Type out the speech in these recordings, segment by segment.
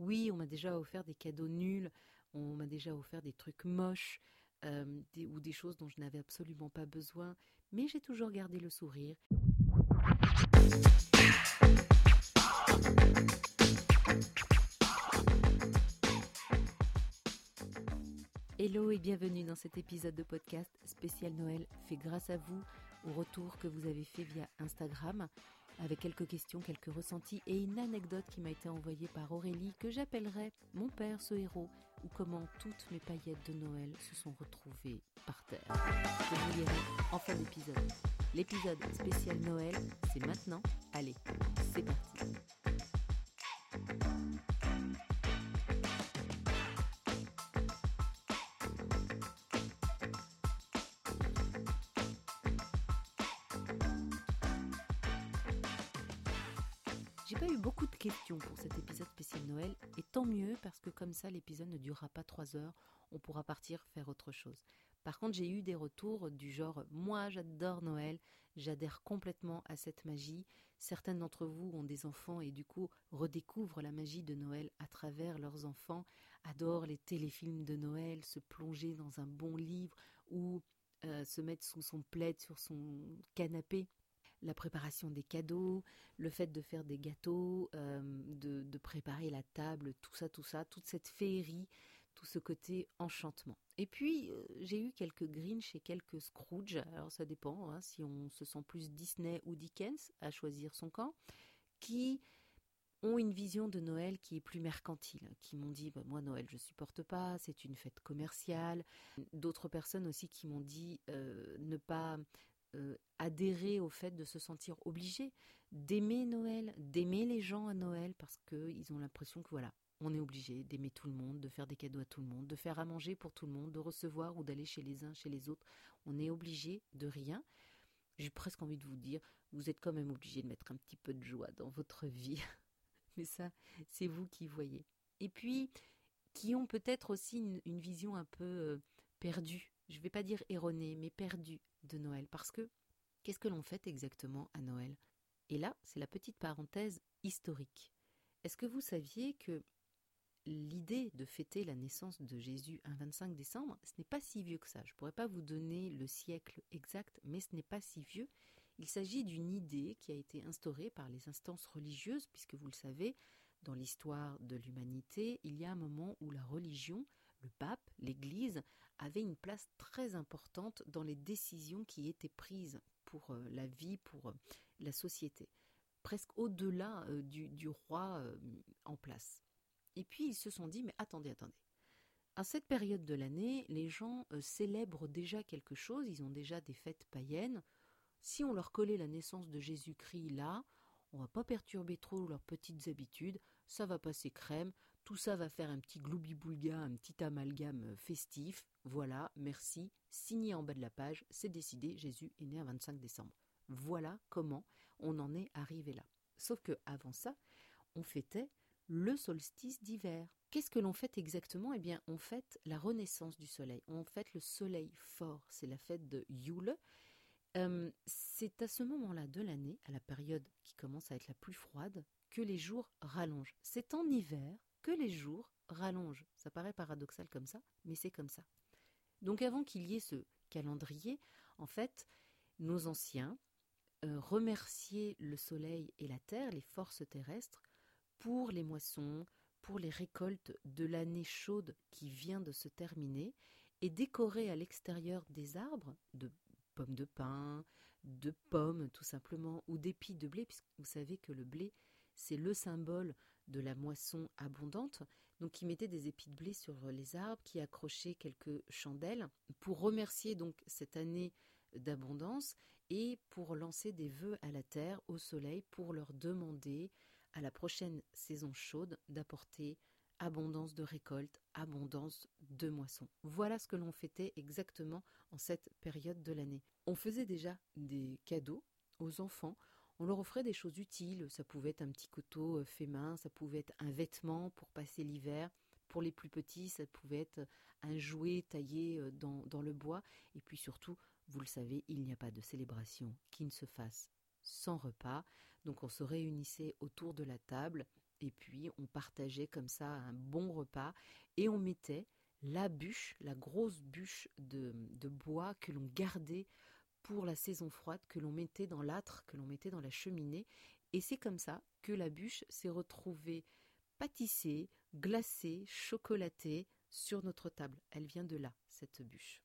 Oui, on m'a déjà offert des cadeaux nuls, on m'a déjà offert des trucs moches euh, ou des choses dont je n'avais absolument pas besoin, mais j'ai toujours gardé le sourire. Hello et bienvenue dans cet épisode de podcast spécial Noël fait grâce à vous au retour que vous avez fait via Instagram avec quelques questions, quelques ressentis et une anecdote qui m'a été envoyée par Aurélie que j'appellerai Mon père ce héros ou comment toutes mes paillettes de Noël se sont retrouvées par terre. Je vous lirai en fin d'épisode. L'épisode spécial Noël, c'est maintenant. Allez, c'est parti. Parce que comme ça l'épisode ne durera pas trois heures, on pourra partir faire autre chose. Par contre, j'ai eu des retours du genre moi j'adore Noël, j'adhère complètement à cette magie. Certains d'entre vous ont des enfants et du coup redécouvrent la magie de Noël à travers leurs enfants, adorent les téléfilms de Noël, se plonger dans un bon livre ou euh, se mettre sous son plaid sur son canapé la préparation des cadeaux, le fait de faire des gâteaux, euh, de, préparer la table, tout ça, tout ça, toute cette féerie, tout ce côté enchantement. Et puis, euh, j'ai eu quelques Grinch et quelques Scrooge, alors ça dépend hein, si on se sent plus Disney ou Dickens à choisir son camp, qui ont une vision de Noël qui est plus mercantile, qui m'ont dit bah, moi Noël je supporte pas, c'est une fête commerciale. D'autres personnes aussi qui m'ont dit euh, ne pas euh, adhérer au fait de se sentir obligé d'aimer Noël, d'aimer les gens à Noël parce qu'ils ont l'impression que voilà, on est obligé d'aimer tout le monde, de faire des cadeaux à tout le monde, de faire à manger pour tout le monde, de recevoir ou d'aller chez les uns, chez les autres. On est obligé de rien. J'ai presque envie de vous dire, vous êtes quand même obligé de mettre un petit peu de joie dans votre vie. Mais ça, c'est vous qui voyez. Et puis, qui ont peut-être aussi une, vision un peu euh, perdue je ne vais pas dire erroné, mais perdu de Noël. Parce que qu'est-ce que l'on fait exactement à Noël? Et là, c'est la petite parenthèse historique. Est-ce que vous saviez que l'idée de fêter la naissance de Jésus un 25 décembre, ce n'est pas si vieux que ça? Je ne pourrais pas vous donner le siècle exact, mais ce n'est pas si vieux. Il s'agit d'une idée qui a été instaurée par les instances religieuses, puisque vous le savez, dans l'histoire de l'humanité, il y a un moment où la religion le pape, l'Église, avait une place très importante dans les décisions qui étaient prises pour euh, la vie, pour euh, la société, presque au-delà euh, du, roi en place. Et puis ils se sont dit, mais attendez, attendez. À cette période de l'année, les gens célèbrent déjà quelque chose, ils ont déjà des fêtes païennes. Si on leur collait la naissance de Jésus-Christ là, on va pas perturber trop leurs petites habitudes, ça va passer crème, tout ça va faire un petit gloubi-boulga, un petit amalgame euh, festif. Voilà, merci. Signé en bas de la page, c'est décidé, Jésus est né un 25 décembre. Voilà comment on en est arrivé là. Sauf que avant ça, on fêtait le solstice d'hiver. Qu'est-ce que l'on fête exactement? Eh bien, on fête la renaissance du soleil. On fête le soleil fort. C'est la fête de Yule. Euh, c'est à ce moment-là de l'année, à la période qui commence à être la plus froide, que les jours rallongent. C'est en hiver que les jours rallongent. Ça paraît paradoxal comme ça, mais c'est comme ça. Donc avant qu'il y ait ce calendrier, en fait, nos anciens euh, remerciaient le soleil et la terre, les forces terrestres, pour les moissons, pour les récoltes de l'année chaude qui vient de se terminer, et décoraient à l'extérieur des arbres de pommes de pin, de pommes tout simplement, ou d'épis de blé, puisque vous savez que le blé, c'est le symbole de la moisson abondante, donc qui mettait des épis de blé sur les arbres, qui accrochait quelques chandelles pour remercier donc cette année d'abondance et pour lancer des vœux à la terre, au soleil, pour leur demander à la prochaine saison chaude d'apporter abondance de récolte, abondance de moisson. Voilà ce que l'on fêtait exactement en cette période de l'année. On faisait déjà des cadeaux aux enfants on leur offrait des choses utiles. Ça pouvait être un petit couteau euh, fait main, ça pouvait être un vêtement pour passer l'hiver. Pour les plus petits, ça pouvait être un jouet taillé euh, dans le bois. Et puis surtout, vous le savez, il n'y a pas de célébration qui ne se fasse sans repas. Donc on se réunissait autour de la table Et puis on partageait comme ça un bon repas et on mettait la bûche, la grosse bûche de, bois que l'on gardait pour la saison froide, que l'on mettait dans l'âtre, que l'on mettait dans la cheminée. Et c'est comme ça que la bûche s'est retrouvée pâtissée, glacée, chocolatée sur notre table. Elle vient de là, cette bûche.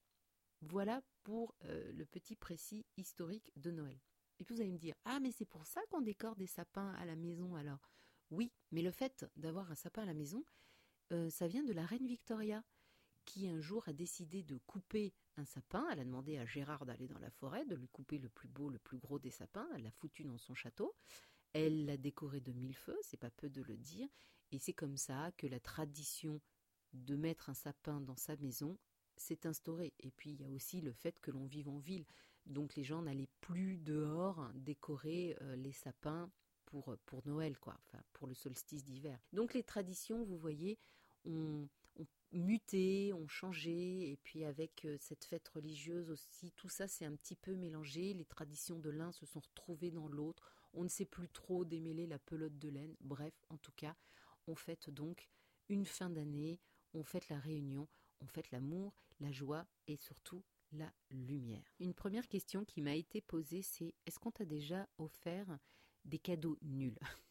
Voilà pour euh, le petit précis historique de Noël. Et puis vous allez me dire, ah mais c'est pour ça qu'on décore des sapins à la maison alors? Oui, mais le fait d'avoir un sapin à la maison, euh, ça vient de la reine Victoria, qui un jour a décidé de couper un sapin. Elle a demandé à Gérard d'aller dans la forêt, de lui couper le plus beau, le plus gros des sapins. Elle l'a foutu dans son château. Elle l'a décoré de mille feux, c'est pas peu de le dire. Et c'est comme ça que la tradition de mettre un sapin dans sa maison s'est instaurée. Et puis il y a aussi le fait que l'on vive en ville. Donc les gens n'allaient plus dehors décorer euh, les sapins pour, pour Noël, quoi, pour le solstice d'hiver. Donc les traditions, vous voyez, ont, ont, muté, ont changé, et puis avec euh, cette fête religieuse aussi, tout ça s'est un petit peu mélangé, les traditions de l'un se sont retrouvées dans l'autre, on ne sait plus trop démêler la pelote de laine, bref, en tout cas, on fête donc une fin d'année, on fête la réunion, on fête l'amour, la joie et surtout la lumière. Une première question qui m'a été posée, c'est est-ce qu'on t'a déjà offert des cadeaux nuls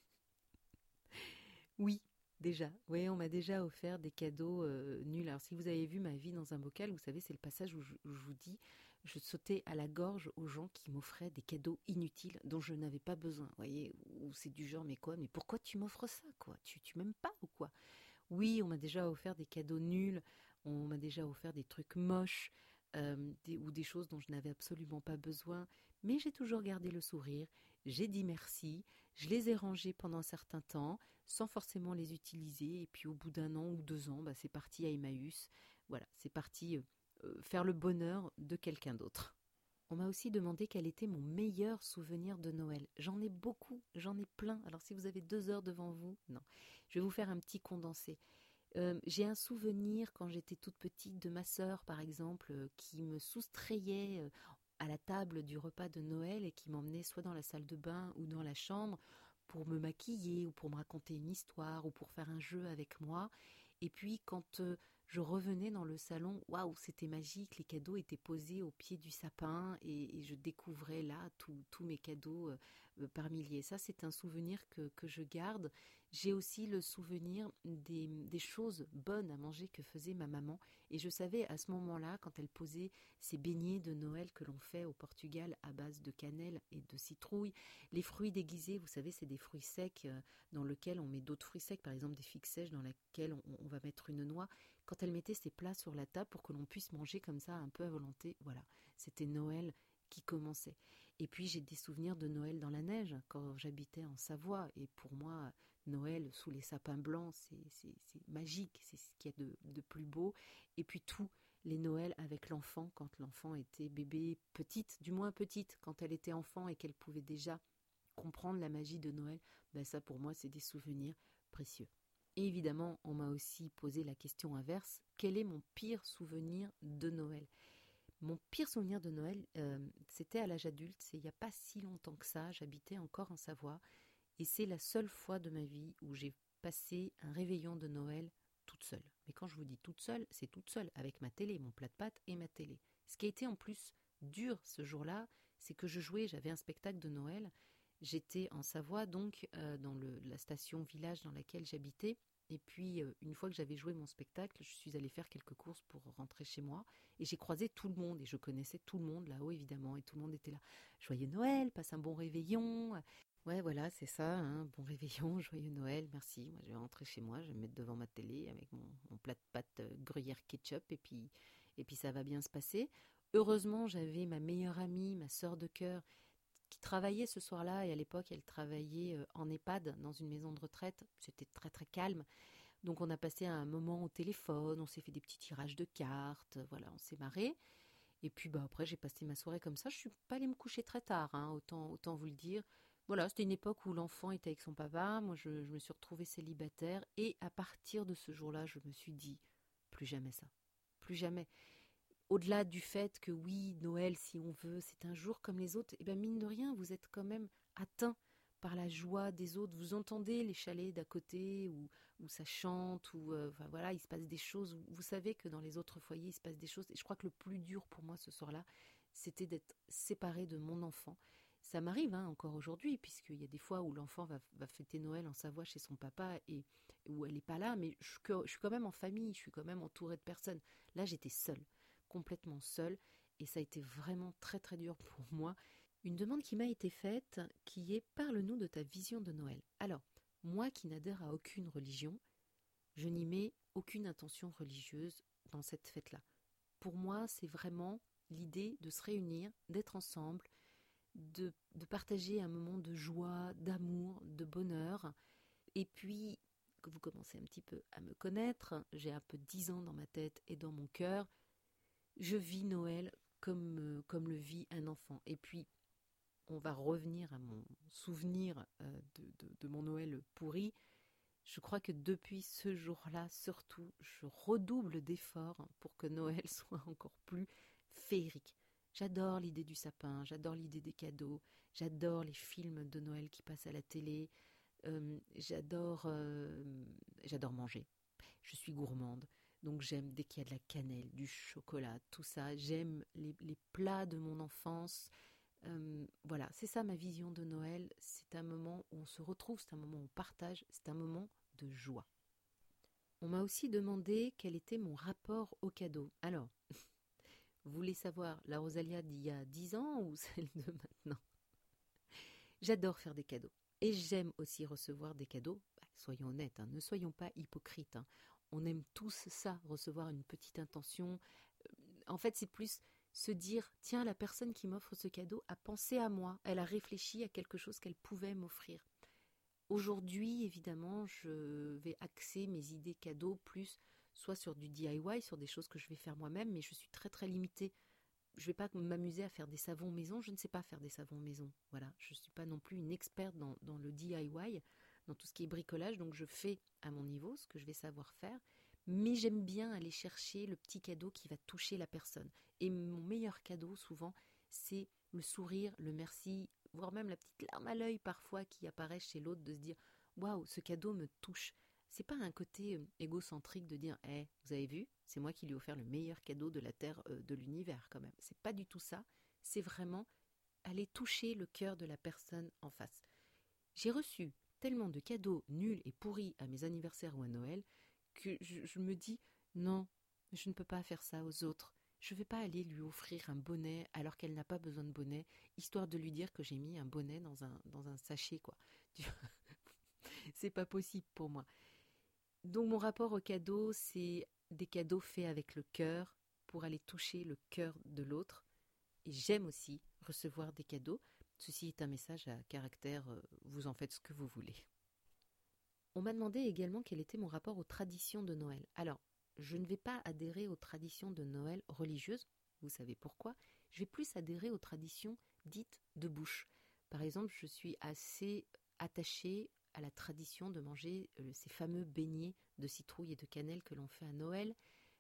Oui, déjà. Oui, on m'a déjà offert des cadeaux euh, nuls. Alors si vous avez vu ma vie dans un bocal, vous savez, c'est le passage où je, vous dis je sautais à la gorge aux gens qui m'offraient des cadeaux inutiles dont je n'avais pas besoin. Vous voyez, ou c'est du genre, mais quoi Mais pourquoi tu m'offres ça, quoi? Tu, tu m'aimes pas ou quoi? Oui, on m'a déjà offert des cadeaux nuls, on m'a déjà offert des trucs moches, euh, ou des choses dont je n'avais absolument pas besoin, mais j'ai toujours gardé le sourire, j'ai dit merci, je les ai rangés pendant un certain temps, sans forcément les utiliser, et puis au bout d'un an ou deux ans, bah, c'est parti à Emmaüs, voilà, c'est parti euh, euh, faire le bonheur de quelqu'un d'autre. On m'a aussi demandé quel était mon meilleur souvenir de Noël. J'en ai beaucoup, j'en ai plein. Alors si vous avez deux heures devant vous, non. Je vais vous faire un petit condensé. Euh, j'ai un souvenir quand j'étais toute petite de ma sœur, par exemple, qui me soustrayait à la table du repas de Noël et qui m'emmenait soit dans la salle de bain ou dans la chambre pour me maquiller ou pour me raconter une histoire ou pour faire un jeu avec moi. Et puis quand euh, je revenais dans le salon, waouh, c'était magique, les cadeaux étaient posés au pied du sapin et, je découvrais là tous mes cadeaux euh, par milliers. Ça, c'est un souvenir que, que je garde. J'ai aussi le souvenir des, choses bonnes à manger que faisait ma maman. Et je savais à ce moment-là, quand elle posait ces beignets de Noël que l'on fait au Portugal à base de cannelle et de citrouille, les fruits déguisés, vous savez, c'est des fruits secs euh, dans lesquels on met d'autres fruits secs, par exemple des figues dans lesquelles on, on va mettre une noix. Quand elle mettait ces plats sur la table pour que l'on puisse manger comme ça un peu à volonté, voilà, c'était Noël qui commençait. Et puis j'ai des souvenirs de Noël dans la neige quand j'habitais en Savoie. Et pour moi, Noël sous les sapins blancs, c'est magique, c'est ce qu'il y a de, plus beau. Et puis tous les Noëls avec l'enfant, quand l'enfant était bébé, petite, du moins petite, quand elle était enfant et qu'elle pouvait déjà comprendre la magie de Noël, ben ça pour moi c'est des souvenirs précieux. Et évidemment, on m'a aussi posé la question inverse, quel est mon pire souvenir de Noël? Mon pire souvenir de Noël, euh, c'était à l'âge adulte, c'est il n'y a pas si longtemps que ça, j'habitais encore en Savoie, et c'est la seule fois de ma vie où j'ai passé un réveillon de Noël toute seule. Mais quand je vous dis toute seule, c'est toute seule, avec ma télé, mon plat de pâtes et ma télé. Ce qui a été en plus dur ce jour-là, c'est que je jouais, j'avais un spectacle de Noël, j'étais en Savoie, donc euh, dans la station village dans laquelle j'habitais, et puis, euh, une fois que j'avais joué mon spectacle, je suis allée faire quelques courses pour rentrer chez moi. Et j'ai croisé tout le monde. Et je connaissais tout le monde là-haut, évidemment. Et tout le monde était là. Joyeux Noël, passe un bon réveillon. Ouais, voilà, c'est ça. Hein, bon réveillon, joyeux Noël, merci. Moi, je vais rentrer chez moi. Je vais me mettre devant ma télé avec mon, plat de pâtes euh, gruyère ketchup. Et puis, et puis, ça va bien se passer. Heureusement, j'avais ma meilleure amie, ma sœur de cœur, qui travaillait ce soir-là, et à l'époque, elle travaillait euh, en EHPAD dans une maison de retraite. C'était très très calme. Donc on a passé un moment au téléphone, on s'est fait des petits tirages de cartes, voilà, on s'est marré. Et puis bah après j'ai passé ma soirée comme ça. Je suis pas allée me coucher très tard, hein, autant autant vous le dire. Voilà, c'était une époque où l'enfant était avec son papa. Moi, je, me suis retrouvée célibataire. Et à partir de ce jour-là, je me suis dit plus jamais ça, plus jamais au-delà du fait que oui, Noël, si on veut, c'est un jour comme les autres, et eh bien mine de rien, vous êtes quand même atteint par la joie des autres. Vous entendez les chalets d'à côté où, où ça chante, où euh, voilà, il se passe des choses. Vous savez que dans les autres foyers, il se passe des choses. Et je crois que le plus dur pour moi ce soir-là, c'était d'être séparé de mon enfant. Ça m'arrive hein, encore aujourd'hui, puisqu'il y a des fois où l'enfant va, fêter Noël en Savoie chez son papa et où elle n'est pas là, mais je, je suis quand même en famille, je suis quand même entourée de personnes. Là, j'étais seule, complètement seule, et ça a été vraiment très très dur pour moi une demande qui m'a été faite, qui est Parle-nous de ta vision de Noël. Alors, moi qui n'adhère à aucune religion, je n'y mets aucune intention religieuse dans cette fête-là. Pour moi, c'est vraiment l'idée de se réunir, d'être ensemble, de, de, partager un moment de joie, d'amour, de bonheur. Et puis, que vous commencez un petit peu à me connaître, j'ai un peu dix ans dans ma tête et dans mon cœur, je vis Noël comme, euh, comme le vit un enfant. Et puis, on va revenir à mon souvenir euh, de, mon Noël pourri, je crois que depuis ce jour-là, surtout, je redouble d'efforts pour que Noël soit encore plus féerique. J'adore l'idée du sapin, j'adore l'idée des cadeaux, j'adore les films de Noël qui passent à la télé, euh, j'adore, euh, j'adore manger. Je suis gourmande, donc j'aime dès qu'il y a de la cannelle, du chocolat, tout ça. J'aime les, plats de mon enfance, euh, voilà, c'est ça ma vision de Noël. C'est un moment où on se retrouve, c'est un moment où on partage, c'est un moment de joie. On m'a aussi demandé quel était mon rapport au cadeau. Alors, vous voulez savoir la Rosalia d'il y a 10 ans ou celle de maintenant? J'adore faire des cadeaux. Et j'aime aussi recevoir des cadeaux. Bah, soyons honnêtes, hein, ne soyons pas hypocrites. Hein. On aime tous ça, recevoir une petite intention. Euh, en fait, c'est plus se dire tiens, la personne qui m'offre ce cadeau a pensé à moi, elle a réfléchi à quelque chose qu'elle pouvait m'offrir. Aujourd'hui, évidemment, je vais axer mes idées cadeaux plus soit sur du DIY, sur des choses que je vais faire moi-même, mais je suis très très limitée. Je ne vais pas m'amuser à faire des savons maison, je ne sais pas faire des savons maison. Voilà, je ne suis pas non plus une experte dans, dans le DIY, dans tout ce qui est bricolage, donc je fais à mon niveau ce que je vais savoir faire, mais j'aime bien aller chercher le petit cadeau qui va toucher la personne. Et mon meilleur cadeau, souvent, c'est le sourire, le merci, voire même la petite larme à l'œil parfois qui apparaît chez l'autre de se dire Waouh, ce cadeau me touche. C'est pas un côté euh, égocentrique de dire Eh, vous avez vu, c'est moi qui lui ai offert le meilleur cadeau de la Terre, euh, de l'univers quand même. C'est pas du tout ça. C'est vraiment aller toucher le cœur de la personne en face. J'ai reçu tellement de cadeaux nuls et pourris à mes anniversaires ou à Noël que je, me dis non, je ne peux pas faire ça aux autres. Je ne vais pas aller lui offrir un bonnet alors qu'elle n'a pas besoin de bonnet, histoire de lui dire que j'ai mis un bonnet dans un, dans un sachet, quoi. c'est pas possible pour moi. Donc mon rapport au cadeau, c'est des cadeaux faits avec le cœur pour aller toucher le cœur de l'autre. Et j'aime aussi recevoir des cadeaux. Ceci est un message à caractère, euh, vous en faites ce que vous voulez. On m'a demandé également quel était mon rapport aux traditions de Noël. Alors, je ne vais pas adhérer aux traditions de Noël religieuses, vous savez pourquoi, je vais plus adhérer aux traditions dites de bouche. Par exemple, je suis assez attachée à la tradition de manger euh, ces fameux beignets de citrouille et de cannelle que l'on fait à Noël.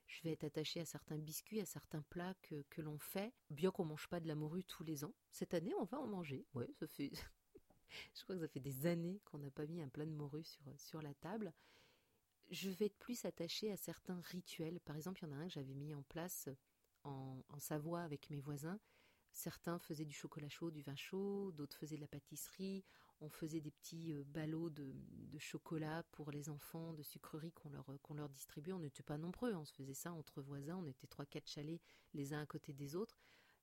Je vais être attachée à certains biscuits, à certains plats que, que l'on fait, bien qu'on ne mange pas de la morue tous les ans. Cette année, on va en manger. Ouais, ça fait, je crois que ça fait des années qu'on n'a pas mis un plat de morue sur, sur la table. Je vais être plus attachée à certains rituels. Par exemple, il y en a un que j'avais mis en place en, en Savoie avec mes voisins. Certains faisaient du chocolat chaud, du vin chaud, d'autres faisaient de la pâtisserie. On faisait des petits euh, ballots de, chocolat pour les enfants, de sucreries qu'on leur, leur distribuait. On n'était pas nombreux, on se faisait ça entre voisins. On était trois, quatre chalets les uns à côté des autres.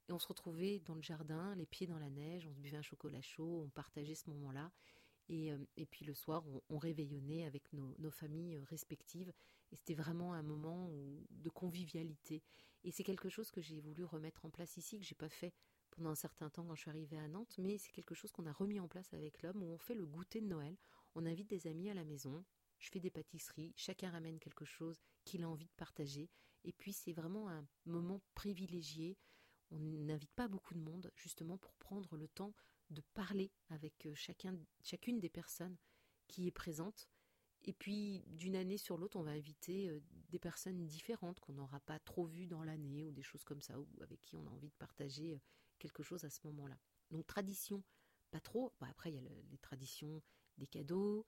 Et on se retrouvait dans le jardin, les pieds dans la neige, on se buvait un chocolat chaud, on partageait ce moment-là. Et, euh, et, puis le soir, on, réveillonnait avec nos, nos, familles euh, respectives. Et c'était vraiment un moment de convivialité. Et c'est quelque chose que j'ai voulu remettre en place ici, que j'ai pas fait pendant un certain temps quand je suis arrivée à Nantes, mais c'est quelque chose qu'on a remis en place avec l'homme, où on fait le goûter de Noël. On invite des amis à la maison, je fais des pâtisseries, chacun ramène quelque chose qu'il a envie de partager. Et puis c'est vraiment un moment privilégié on n'invite pas beaucoup de monde justement pour prendre le temps de parler avec euh, chacun, chacune des personnes qui est présente. Et puis d'une année sur l'autre, on va inviter euh, des personnes différentes qu'on n'aura pas trop vues dans l'année ou des choses comme ça, ou avec qui on a envie de partager euh, quelque chose à ce moment-là. Donc tradition pas trop. après, il y a les traditions des cadeaux.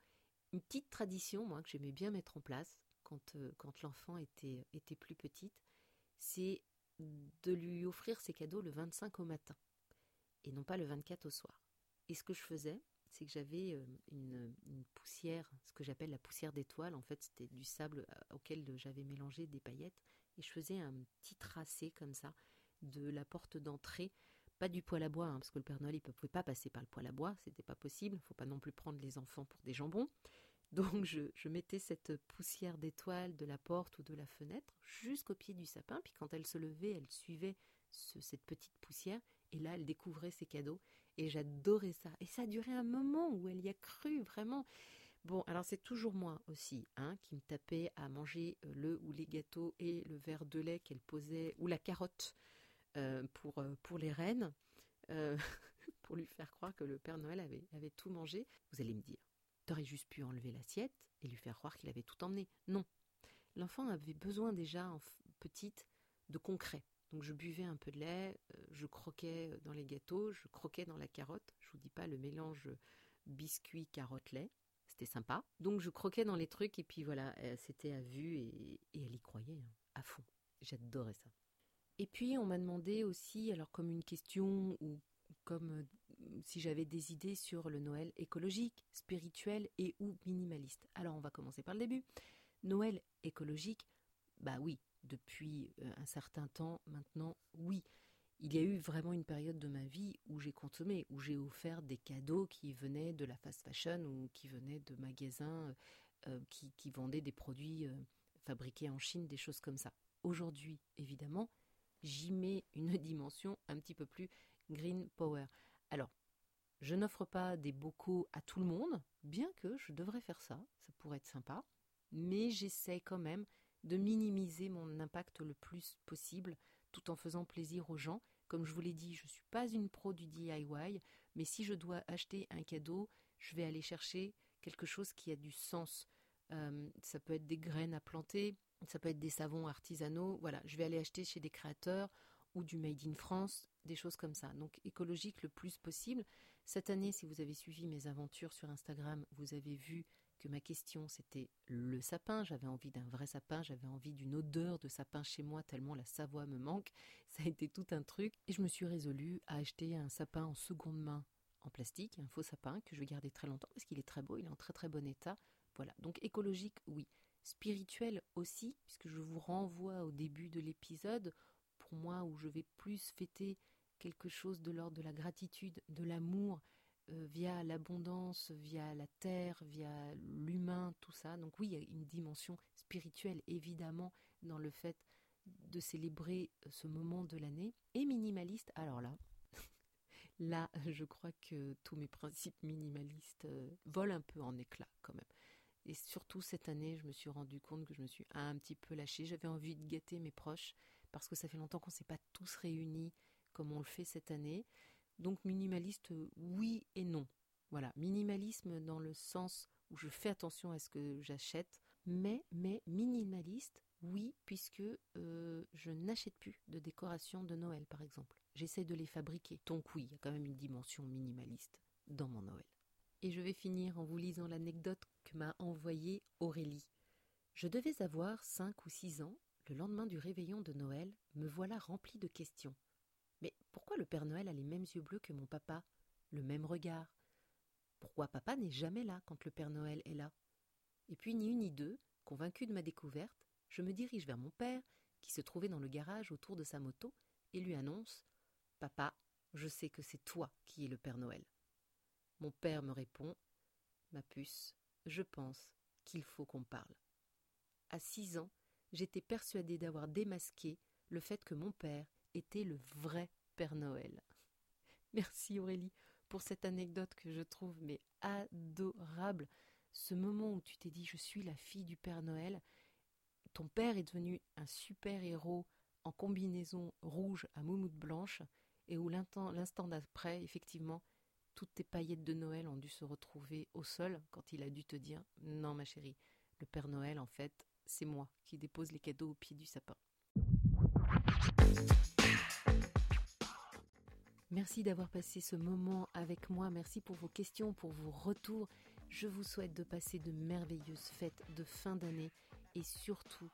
Une petite tradition, moi, que j'aimais bien mettre en place quand, euh, l'enfant était, était plus petite, c'est de lui offrir ses cadeaux le 25 au matin et non pas le 24 au soir. Et ce que je faisais, c'est que j'avais euh, une, poussière, ce que j'appelle la poussière d'étoile. En fait, c'était du sable euh, auquel j'avais mélangé des paillettes. Et je faisais un petit tracé comme ça de la porte d'entrée. Pas du poêle à bois, hein, parce que le Père Noël, ne pouvait pas passer par le poêle à bois, c'était pas possible. Faut pas non plus prendre les enfants pour des jambons. Donc je, mettais cette poussière d'étoile de la porte ou de la fenêtre jusqu'au pied du sapin, puis quand elle se levait, elle suivait cette petite poussière, et là elle découvrait ses cadeaux, et j'adorais ça. Et ça a duré un moment où elle y a cru vraiment. Bon, alors c'est toujours moi aussi, hein, qui me tapais à manger euh, le ou les gâteaux et le verre de lait qu'elle posait, ou la carotte euh, pour, euh, pour les reines, pour lui faire croire que le Père Noël avait, avait tout mangé. Vous allez me dire, T'aurais juste pu enlever l'assiette et lui faire croire qu'il avait tout emmené. Non. L'enfant avait besoin déjà, en petite, de concret. Donc je buvais un peu de lait, euh, je croquais dans les gâteaux, je croquais dans la carotte. Je vous dis pas le mélange biscuit carotte lait, c'était sympa. Donc je croquais dans les trucs et puis voilà, euh, c'était à vue et, elle y croyait hein, à fond. J'adorais ça. Et puis on m'a demandé aussi, alors comme une question ou comme euh, si j'avais des idées sur le Noël écologique, spirituel et ou minimaliste. Alors on va commencer par le début. Noël écologique, bah oui, depuis euh, un certain temps maintenant, oui. Il y a eu vraiment une période de ma vie où j'ai consommé, où j'ai offert des cadeaux qui venaient de la fast fashion ou qui venaient de magasins euh, qui, qui, vendaient des produits fabriqués en Chine, des choses comme ça. Aujourd'hui, évidemment, j'y mets une dimension un petit peu plus Green Power. Alors, je n'offre pas des bocaux à tout le monde, bien que je devrais faire ça, ça pourrait être sympa, mais j'essaie quand même de minimiser mon impact le plus possible tout en faisant plaisir aux gens. Comme je vous l'ai dit, je ne suis pas une pro du DIY, mais si je dois acheter un cadeau, je vais aller chercher quelque chose qui a du sens. Euh, ça peut être des graines à planter, ça peut être des savons artisanaux. Voilà, je vais aller acheter chez des créateurs ou du Made in France, des choses comme ça. Donc écologique le plus possible. Cette année, si vous avez suivi mes aventures sur Instagram, vous avez vu que ma question c'était le sapin. J'avais envie d'un vrai sapin, j'avais envie d'une odeur de sapin chez moi tellement la Savoie me manque. Ça a été tout un truc. Et je me suis résolue à acheter un sapin en seconde main en plastique, un faux sapin que je vais garder très longtemps parce qu'il est très beau, il est en très très bon état. Voilà, donc écologique, oui. Spirituel aussi, puisque je vous renvoie au début de l'épisode pour moi où je vais plus fêter quelque chose de l'ordre de la gratitude, de l'amour, via l'abondance, via la terre, via l'humain, tout ça. Donc oui, il y a une dimension spirituelle évidemment dans le fait de célébrer euh, ce moment de l'année. Et minimaliste, alors là, là, je crois que tous mes principes minimalistes euh, volent un peu en éclats quand même. Et surtout cette année, je me suis rendu compte que je me suis un petit peu lâchée. J'avais envie de gâter mes proches parce que ça fait longtemps qu'on ne s'est pas tous réunis comme on le fait cette année. Donc minimaliste, oui et non. Voilà, minimalisme dans le sens où je fais attention à ce que j'achète, mais, mais minimaliste, oui, puisque euh, je n'achète plus de décorations de Noël, par exemple. J'essaie de les fabriquer. Donc oui, il y a quand même une dimension minimaliste dans mon Noël. Et je vais finir en vous lisant l'anecdote que m'a envoyée Aurélie. Je devais avoir cinq ou six ans le lendemain du réveillon de Noël, me voilà rempli de questions. Mais pourquoi le Père Noël a les mêmes yeux bleus que mon papa? Le même regard Pourquoi papa n'est jamais là quand le Père Noël est là? Et puis ni une ni deux, convaincu de ma découverte, je me dirige vers mon père, qui se trouvait dans le garage autour de sa moto, et lui annonce Papa, je sais que c'est toi qui es le Père Noël. Mon père me répond Ma puce, je pense qu'il faut qu'on parle. À six ans, j'étais persuadée d'avoir démasqué le fait que mon père était le vrai Père Noël. Merci Aurélie pour cette anecdote que je trouve mais adorable. Ce moment où tu t'es dit je suis la fille du Père Noël, ton père est devenu un super héros en combinaison rouge à moumoute blanche et où l'instant d'après, effectivement, toutes tes paillettes de Noël ont dû se retrouver au sol quand il a dû te dire non ma chérie, le Père Noël en fait c'est moi qui dépose les cadeaux au pied du sapin. Merci d'avoir passé ce moment avec moi. Merci pour vos questions, pour vos retours. Je vous souhaite de passer de merveilleuses fêtes de fin d'année et surtout,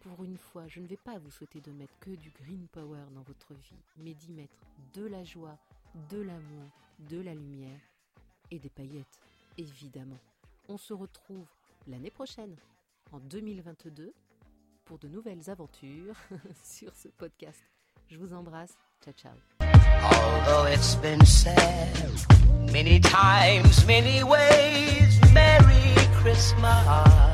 pour une fois, je ne vais pas vous souhaiter de mettre que du green power dans votre vie, mais d'y mettre de la joie, de l'amour, de la lumière et des paillettes, évidemment. On se retrouve l'année prochaine, en 2022, pour de nouvelles aventures sur ce podcast. Je vous embrasse. Ciao, ciao. Although it's been said many times, many ways, Merry Christmas.